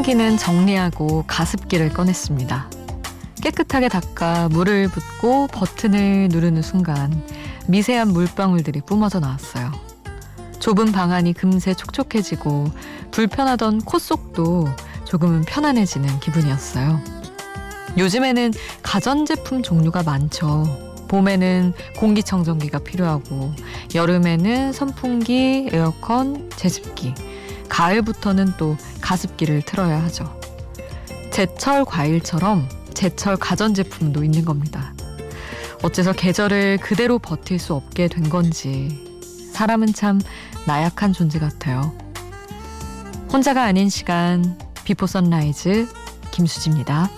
선풍기는 정리하고 가습기를 꺼냈습니다. 깨끗하게 닦아 물을 붓고 버튼을 누르는 순간 미세한 물방울들이 뿜어져 나왔어요. 좁은 방 안이 금세 촉촉해지고 불편하던 코 속도 조금은 편안해지는 기분이었어요. 요즘에는 가전제품 종류가 많죠. 봄에는 공기청정기가 필요하고 여름에는 선풍기, 에어컨, 제습기, 가을부터는 또 가습기를 틀어야 하죠. 제철 과일처럼 제철 가전제품도 있는 겁니다. 어째서 계절을 그대로 버틸 수 없게 된 건지 사람은 참 나약한 존재 같아요. 혼자가 아닌 시간 Before Sunrise 김수지입니다.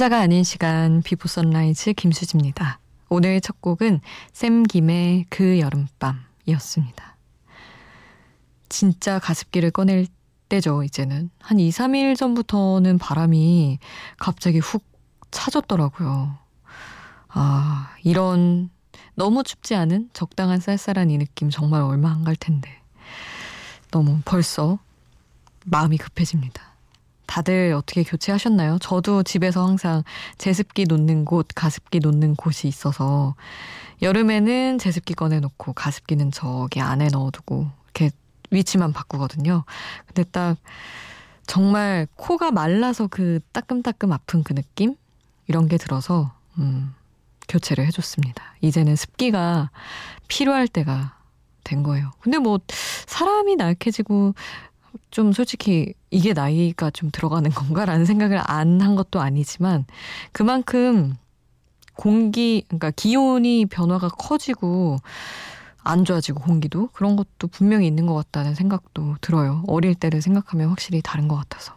혼자가 아닌 시간 Before Sunrise 김수지입니다. 오늘 첫 곡은 샘 김의 그 여름밤이었습니다. 진짜 가습기를 꺼낼 때죠, 이제는. 한 2, 3일 전부터는 바람이 갑자기 훅 차졌더라고요. 아, 이런 너무 춥지 않은 적당한 쌀쌀한 이 느낌 정말 얼마 안 갈 텐데. 너무 벌써 마음이 급해집니다. 다들 어떻게 교체하셨나요? 저도 집에서 항상 제습기 놓는 곳, 가습기 놓는 곳이 있어서 여름에는 제습기 꺼내놓고 가습기는 저기 안에 넣어두고 이렇게 위치만 바꾸거든요. 근데 딱 정말 코가 말라서 그 따끔따끔 아픈 그 느낌? 이런 게 들어서 음, 교체를 해줬습니다. 이제는 습기가 필요할 때가 된 거예요. 근데 뭐 사람이 날개지고 좀 솔직히 이게 나이가 좀 들어가는 건가라는 생각을 안 한 것도 아니지만 그만큼 공기 그러니까 기온이 변화가 커지고 안 좋아지고 공기도 그런 것도 분명히 있는 것 같다는 생각도 들어요. 어릴 때를 생각하면 확실히 다른 것 같아서.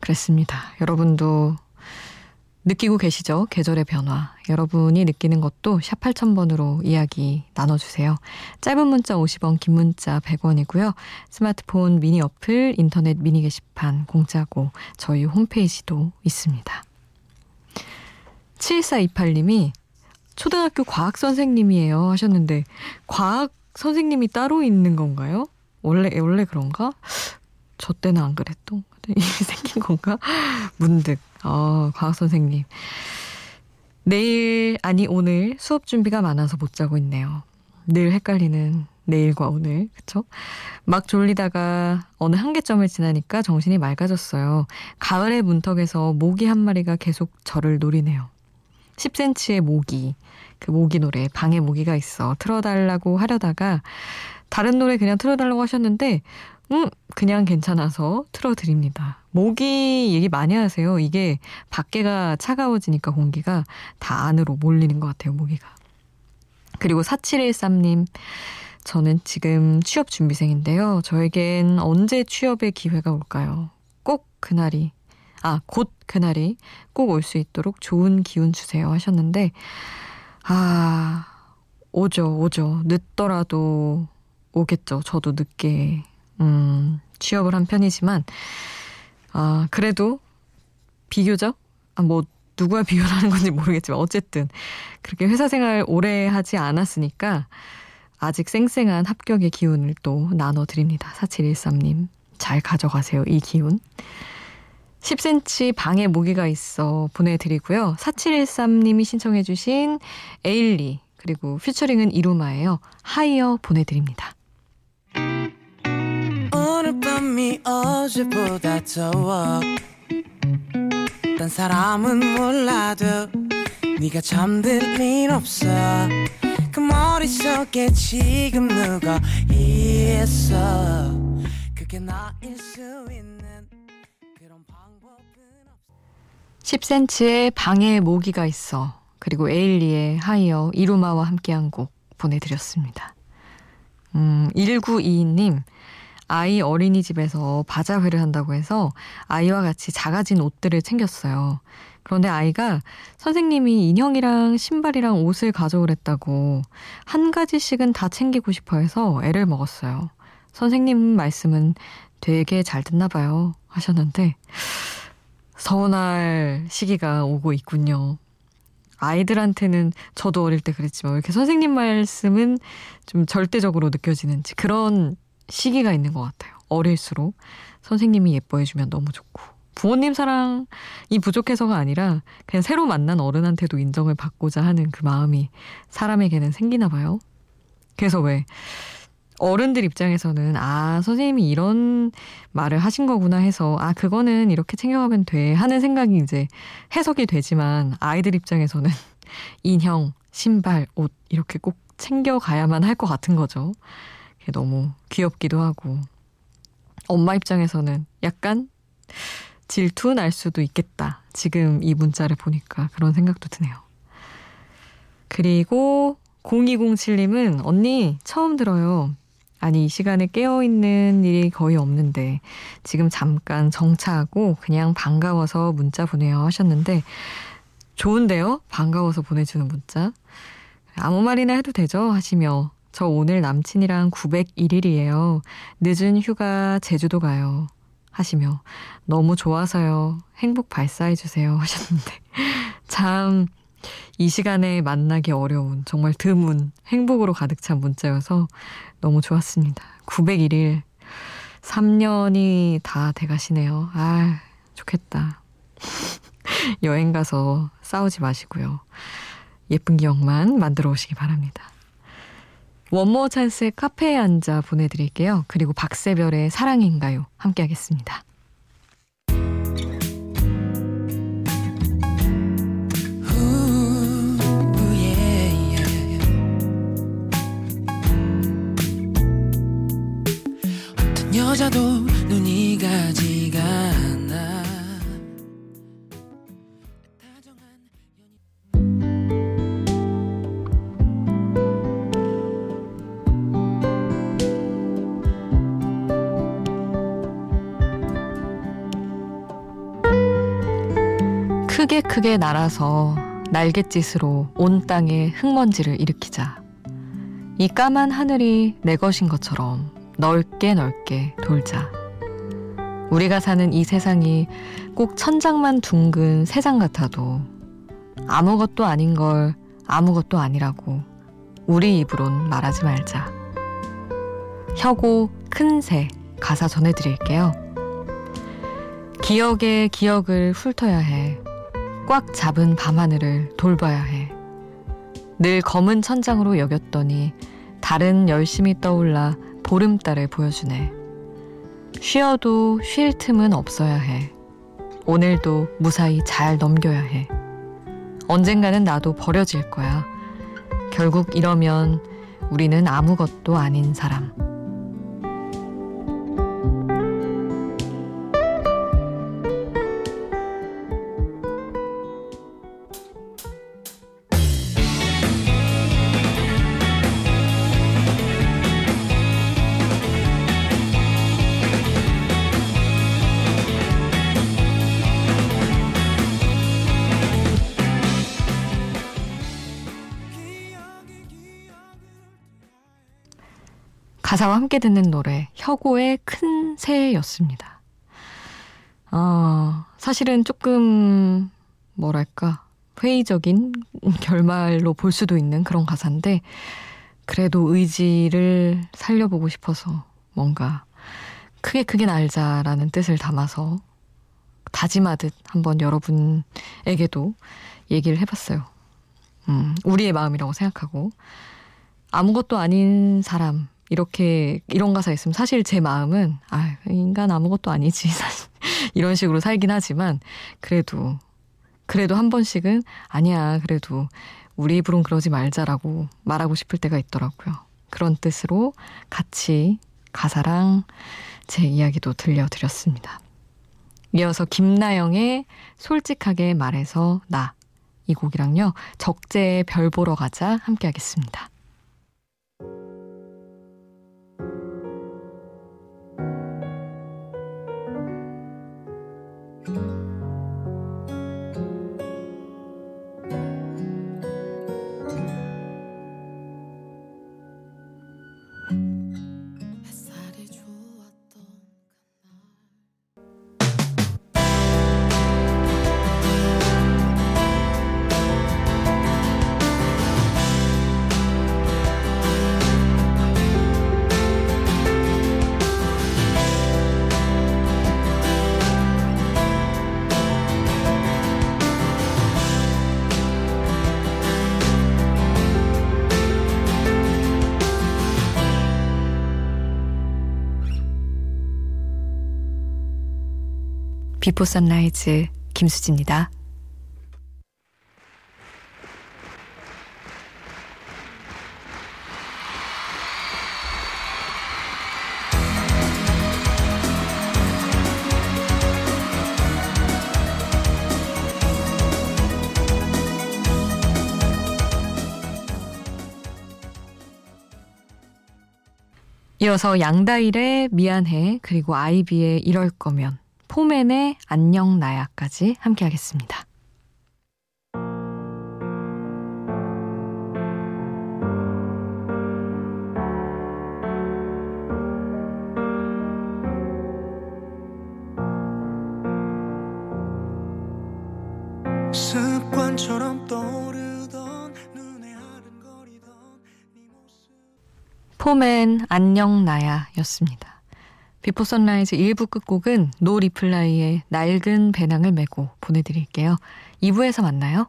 그랬습니다. 여러분도 느끼고 계시죠? 계절의 변화. 여러분이 느끼는 것도 샵 8000번으로 이야기 나눠주세요. 짧은 문자 50원, 긴 문자 100원이고요. 스마트폰 미니 어플, 인터넷 미니 게시판 공짜고 저희 홈페이지도 있습니다. 7428님이 초등학교 과학 선생님이에요 하셨는데 과학 선생님이 따로 있는 건가요? 원래 원래 그런가? 저 때는 안 그랬던 생긴 건가? 문득 어, 과학 선생님. 내일 아니 오늘 수업 준비가 많아서 못 자고 있네요. 늘 헷갈리는 내일과 오늘 그쵸? 막 졸리다가 어느 한계점을 지나니까 정신이 맑아졌어요. 가을의 문턱에서 모기 한 마리가 계속 저를 노리네요. 10cm의 모기 그 모기 노래 방에 모기가 있어 틀어달라고 하려다가 다른 노래 그냥 틀어달라고 하셨는데 음, 그냥 괜찮아서 틀어드립니다. 모기 얘기 많이 하세요. 이게 밖에가 차가워지니까 공기가 다 안으로 몰리는 것 같아요, 모기가. 그리고 4713님, 저는 지금 취업 준비생인데요. 저에겐 언제 취업의 기회가 올까요? 꼭 그날이, 아, 곧 그날이 꼭 올 수 있도록 좋은 기운 주세요 하셨는데, 아, 오죠, 오죠. 늦더라도 오겠죠. 저도 늦게 음, 취업을 한 편이지만, 아, 그래도 비교적, 아, 뭐, 누구와 비교를 하는 건지 모르겠지만, 어쨌든, 그렇게 회사 생활 오래 하지 않았으니까, 아직 쌩쌩한 합격의 기운을 또 나눠 드립니다. 4713님. 잘 가져가세요, 이 기운. 10cm 방에 모기가 있어 보내드리고요. 4713님이 신청해주신 에일리, 그리고 featuring은 이루마예요. 하이어 보내드립니다. 밤이 어제보다 더워 딴 사람은 몰라도 네가 잠들 일 없어. 그 머릿속에 지금 누가 있어? 그게 나일 수 있는 그런 방법은 없어. 10cm의 방에 모기가 있어 그리고 에일리의 하이어 이루마와 함께한 곡 보내드렸습니다. 음, 1922님 아이 어린이집에서 바자회를 한다고 해서 아이와 같이 작아진 옷들을 챙겼어요. 그런데 아이가 선생님이 인형이랑 신발이랑 옷을 가져오랬다고 한 가지씩은 다 챙기고 싶어 해서 애를 먹었어요. 선생님 말씀은 되게 잘 듣나 봐요. 하셨는데, 서운할 시기가 오고 있군요. 아이들한테는 저도 어릴 때 그랬지만 왜 이렇게 선생님 말씀은 좀 절대적으로 느껴지는지 그런 시기가 있는 것 같아요. 어릴수록 선생님이 예뻐해주면 너무 좋고 부모님 사랑이 부족해서가 아니라 그냥 새로 만난 어른한테도 인정을 받고자 하는 그 마음이 사람에게는 생기나 봐요. 그래서 왜 어른들 입장에서는 아 선생님이 이런 말을 하신 거구나 해서 아 그거는 이렇게 챙겨가면 돼 하는 생각이 이제 해석이 되지만 아이들 입장에서는 인형, 신발, 옷 이렇게 꼭 챙겨가야만 할 것 같은 거죠. 그게 너무 귀엽기도 하고 엄마 입장에서는 약간 질투 날 수도 있겠다. 지금 이 문자를 보니까 그런 생각도 드네요. 그리고 0207님은 언니 처음 들어요. 아니, 이 시간에 깨어있는 일이 거의 없는데, 지금 잠깐 정차하고 그냥 반가워서 문자 보내요 하셨는데, 좋은데요? 반가워서 보내주는 문자. 아무 말이나 해도 되죠? 하시며, 저 오늘 남친이랑 901일이에요. 늦은 휴가 제주도 가요. 하시며, 너무 좋아서요. 행복 발사해 주세요. 하셨는데, 참, 이 시간에 만나기 어려운 정말 드문 행복으로 가득 찬 문자여서 너무 좋았습니다. 901일 3년이 다 돼가시네요. 아 좋겠다. 여행 가서 싸우지 마시고요. 예쁜 기억만 만들어 오시기 바랍니다. 원모 찬스의 카페에 앉아 보내드릴게요. 그리고 박세별의 사랑인가요? 함께 하겠습니다. 여자도 눈이 가지가 크게 크게 날아서 날갯짓으로 온 땅에 흙먼지를 일으키자. 이 까만 하늘이 내 것인 것처럼 넓게 넓게 돌자. 우리가 사는 이 세상이 꼭 천장만 둥근 세상 같아도 아무것도 아닌 걸 아무것도 아니라고 우리 입으론 말하지 말자. 혁오 큰 새 가사 전해드릴게요. 기억에 기억을 훑어야 해. 꽉 잡은 밤하늘을 돌봐야 해. 늘 검은 천장으로 여겼더니 달은 열심히 떠올라 보름달을 보여주네. 쉬어도 쉴 틈은 없어야 해. 오늘도 무사히 잘 넘겨야 해. 언젠가는 나도 버려질 거야. 결국 이러면 우리는 아무것도 아닌 사람. 가사와 함께 듣는 노래 혁오의 큰 새였습니다. 어, 사실은 조금 뭐랄까 회의적인 결말로 볼 수도 있는 그런 가사인데 그래도 의지를 살려보고 싶어서 뭔가 크게 크게 날자라는 뜻을 담아서 다짐하듯 한번 여러분에게도 얘기를 해봤어요. 음, 우리의 마음이라고 생각하고 아무것도 아닌 사람 이렇게 이런 가사 있으면 사실 제 마음은 아 인간 아무것도 아니지 사실 이런 식으로 살긴 하지만 그래도 그래도 한 번씩은 아니야 그래도 우리 입으론 그러지 말자라고 말하고 싶을 때가 있더라고요. 그런 뜻으로 같이 가사랑 제 이야기도 들려드렸습니다. 이어서 김나영의 솔직하게 말해서 나 이 곡이랑요 적재의 별 보러 가자 함께 하겠습니다. 비포 선라이즈 김수지입니다. 이어서 양다일의 미안해 그리고 아이비의 이럴 거면 포맨의 안녕 나야까지 함께 하겠습니다. 습관처럼 떠오르던 눈에 아른거리던 네 모습 포맨 안녕 나야 였습니다. Before Sunrise 1부 끝곡은 노 리플라이의 낡은 배낭을 메고 보내드릴게요. 2부에서 만나요.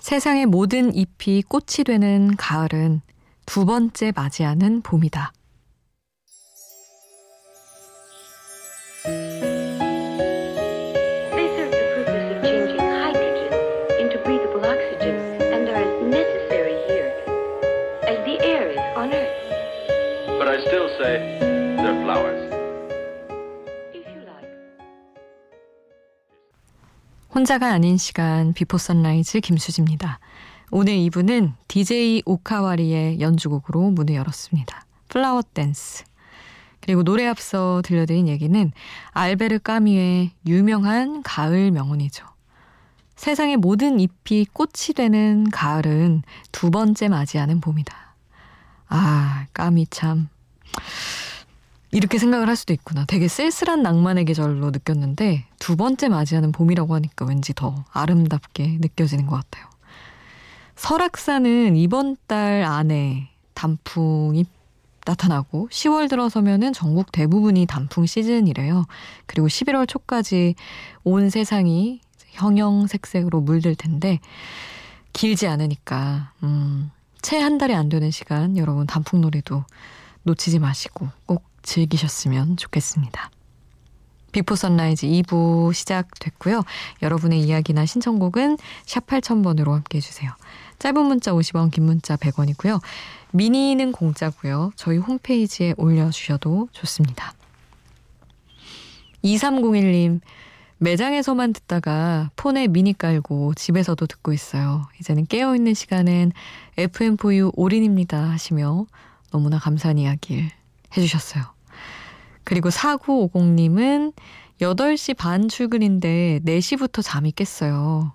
세상의 모든 잎이 꽃이 되는 가을은 두 번째 맞이하는 봄이다. 혼자가 아닌 시간 비포 선라이즈 김수지입니다. 오늘 2부는 DJ 오카와리의 연주곡으로 문을 열었습니다. Flower Dance. 그리고 노래 앞서 들려드린 얘기는 알베르 까미의 유명한 가을 명언이죠. 세상의 모든 잎이 꽃이 되는 가을은 두 번째 맞이하는 봄이다. 아, 까미 참. 이렇게 생각을 할 수도 있구나. 되게 쓸쓸한 낭만의 계절로 느꼈는데 두 번째 맞이하는 봄이라고 하니까 왠지 더 아름답게 느껴지는 것 같아요. 설악산은 이번 달 안에 단풍이 나타나고 10월 들어서면은 전국 대부분이 단풍 시즌이래요. 그리고 11월 초까지 온 세상이 형형색색으로 물들 텐데 길지 않으니까 음, 채 한 달이 안 되는 시간 여러분 단풍놀이도 놓치지 마시고 꼭 즐기셨으면 좋겠습니다. 비포 선라이즈 2부 시작됐고요. 여러분의 이야기나 신청곡은 샵 8000번으로 함께 해주세요. 짧은 문자 50원, 긴 문자 100원이고요. 미니는 공짜고요. 저희 홈페이지에 올려주셔도 좋습니다. 2301님, 매장에서만 듣다가 폰에 미니 깔고 집에서도 듣고 있어요. 이제는 깨어있는 시간엔 FM4U 올인입니다 하시며 너무나 감사한 이야기를 해주셨어요. 그리고 4950님은 8시 반 출근인데 4시부터 잠이 깼어요.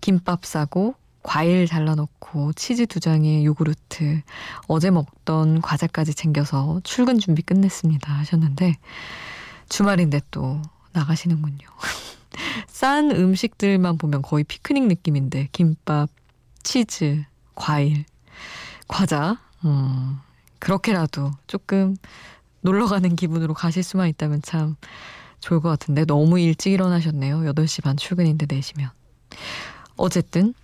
김밥 싸고 과일 잘라놓고 치즈 두 장에 요구르트, 어제 먹던 과자까지 챙겨서 출근 준비 끝냈습니다 하셨는데 주말인데 또 나가시는군요. 싼 음식들만 보면 거의 피크닉 느낌인데 김밥, 치즈, 과일, 과자, 음, 그렇게라도 조금 놀러 가는 기분으로 가실 수만 있다면 참 좋을 것 같은데 너무 일찍 일어나셨네요. 8시 반 출근인데 내시면. 어쨌든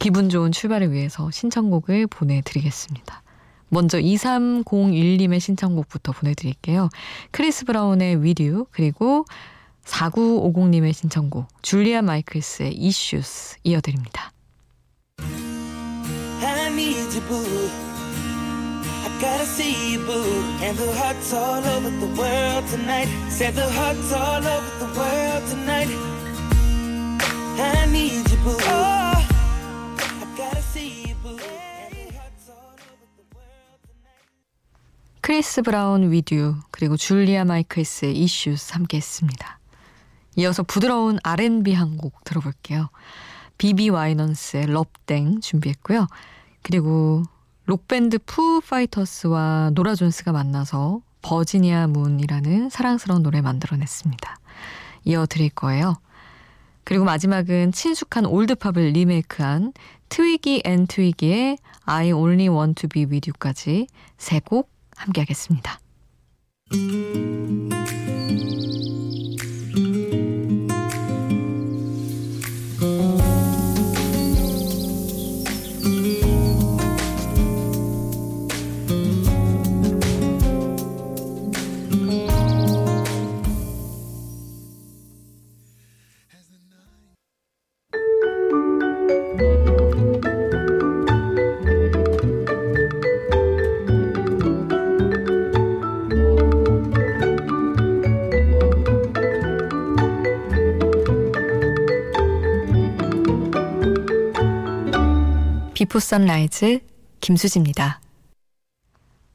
기분 좋은 출발을 위해서 신청곡을 보내드리겠습니다. 먼저 2301님의 신청곡부터 보내드릴게요. 크리스 브라운의 With You 그리고 4950님의 신청곡 줄리아 마이클스의 Issues 이어드립니다. Gotta see you, boo. And the hearts all over the world tonight. Said the hearts all over the world tonight. I need you, boo. Oh. 크리스 브라운 위듀 그리고 줄리아 마이클스의 이슈스 함께 했습니다. 이어서 부드러운 R&B 한 곡 들어볼게요. 비비 와이넌스의 럽땡 준비했고요. 그리고 록밴드 푸 파이터스와 노라 존스가 만나서 Virginia Moon이라는 사랑스러운 노래 만들어냈습니다. 이어 드릴 거예요. 그리고 마지막은 친숙한 올드팝을 리메이크한 트위기 앤 트위기의 I Only Want to Be With You까지 세 곡 함께하겠습니다. 비포 선라이즈 김수지입니다.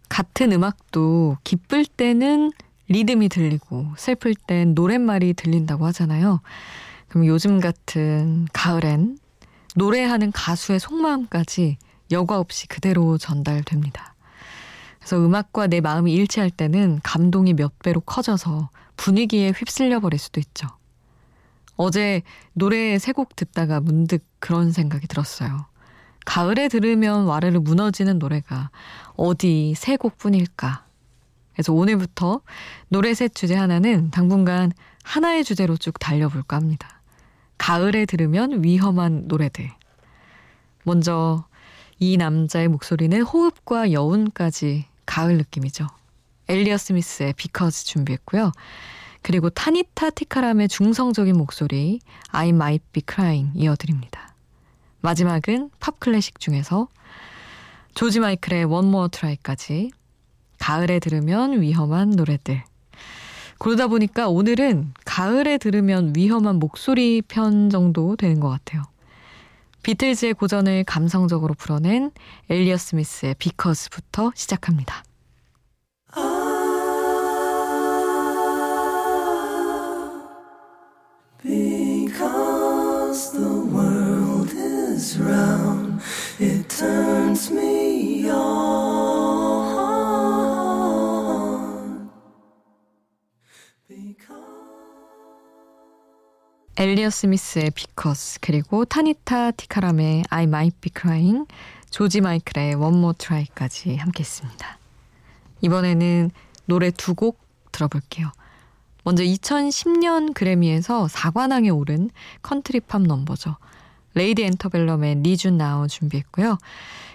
같은 음악도 기쁠 때는 리듬이 들리고 슬플 땐 노랫말이 들린다고 하잖아요. 그럼 요즘 같은 가을엔 노래하는 가수의 속마음까지 여과 없이 그대로 전달됩니다. 그래서 음악과 내 마음이 일치할 때는 감동이 몇 배로 커져서 분위기에 휩쓸려 버릴 수도 있죠. 어제 노래 세 곡 듣다가 문득 그런 생각이 들었어요. 가을에 들으면 와르르 무너지는 노래가 어디 세 곡뿐일까? 그래서 오늘부터 노래 셋 주제 하나는 당분간 하나의 주제로 쭉 달려볼까 합니다. 가을에 들으면 위험한 노래들. 먼저 이 남자의 목소리는 호흡과 여운까지 가을 느낌이죠. 엘리어 스미스의 비커즈 준비했고요. 그리고 타니타 티카람의 중성적인 목소리 I Might Be Crying 이어드립니다. 마지막은 팝 클래식 중에서 조지 마이클의 More Try까지 가을에 들으면 위험한 노래들. 그러다 보니까 오늘은 가을에 들으면 위험한 목소리 편 정도 되는 것 같아요. 비틀즈의 고전을 감성적으로 풀어낸 엘리어 스미스의 비커스부터 시작합니다. Is round, it turns me on. 엘리어 스미스의 비커스 그리고 타니타 티카람의 I Might Be Crying 조지 마이클의 One More Try까지 함께했습니다. 이번에는 노래 두 곡 들어볼게요. 먼저 2010년 그래미에서 4관왕에 오른 컨트리팝 넘버죠. 레이디 앤터벨룸의 Need You Now 준비했고요.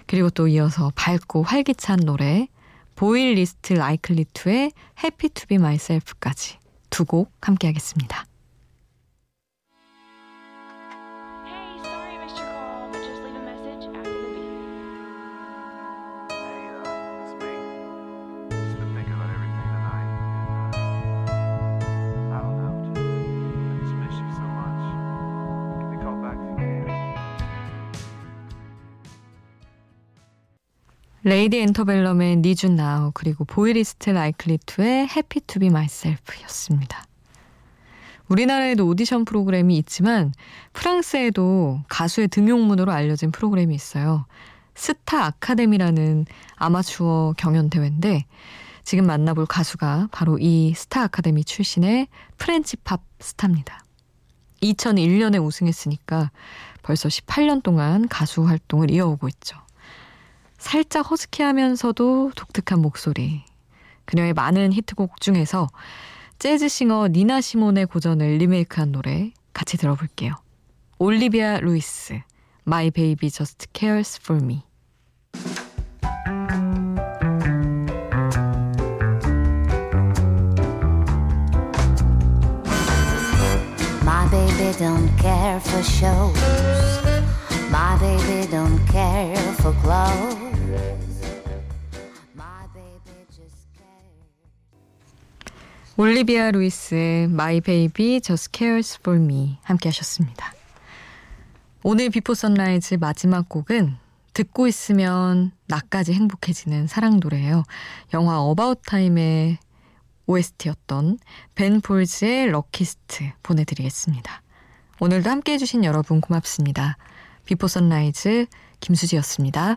그리고 또 이어서 밝고 활기찬 노래 보이 리스트 라이클리 투의 Happy to Be Myself까지 두 곡 함께 하겠습니다. 레이디 앤터벨룸의 Need You Now 그리고 보이리스트 라이클리투의 해피 투비 마이셀프였습니다. 우리나라에도 오디션 프로그램이 있지만 프랑스에도 가수의 등용문으로 알려진 프로그램이 있어요. 스타 아카데미라는 아마추어 경연 대회인데 지금 만나볼 가수가 바로 이 스타 아카데미 출신의 프렌치 팝 스타입니다. 2001년에 우승했으니까 벌써 18년 동안 가수 활동을 이어오고 있죠. 살짝 허스키하면서도 독특한 목소리. 그녀의 많은 히트곡 중에서 재즈싱어 니나 시몬의 고전을 리메이크한 노래 같이 들어볼게요. 올리비아 루이스, My Baby Just Cares For Me. My baby don't care for shows. My baby don't care for clothes. 올리비아 루이스의 My Baby Just Cares For Me 함께 하셨습니다. 오늘 비포 선라이즈 마지막 곡은 듣고 있으면 나까지 행복해지는 사랑 노래예요. 영화 어바웃 타임의 OST였던 벤 폴즈의 Luckiest 보내드리겠습니다. 오늘도 함께 해주신 여러분 고맙습니다. 비포 선라이즈 김수지였습니다.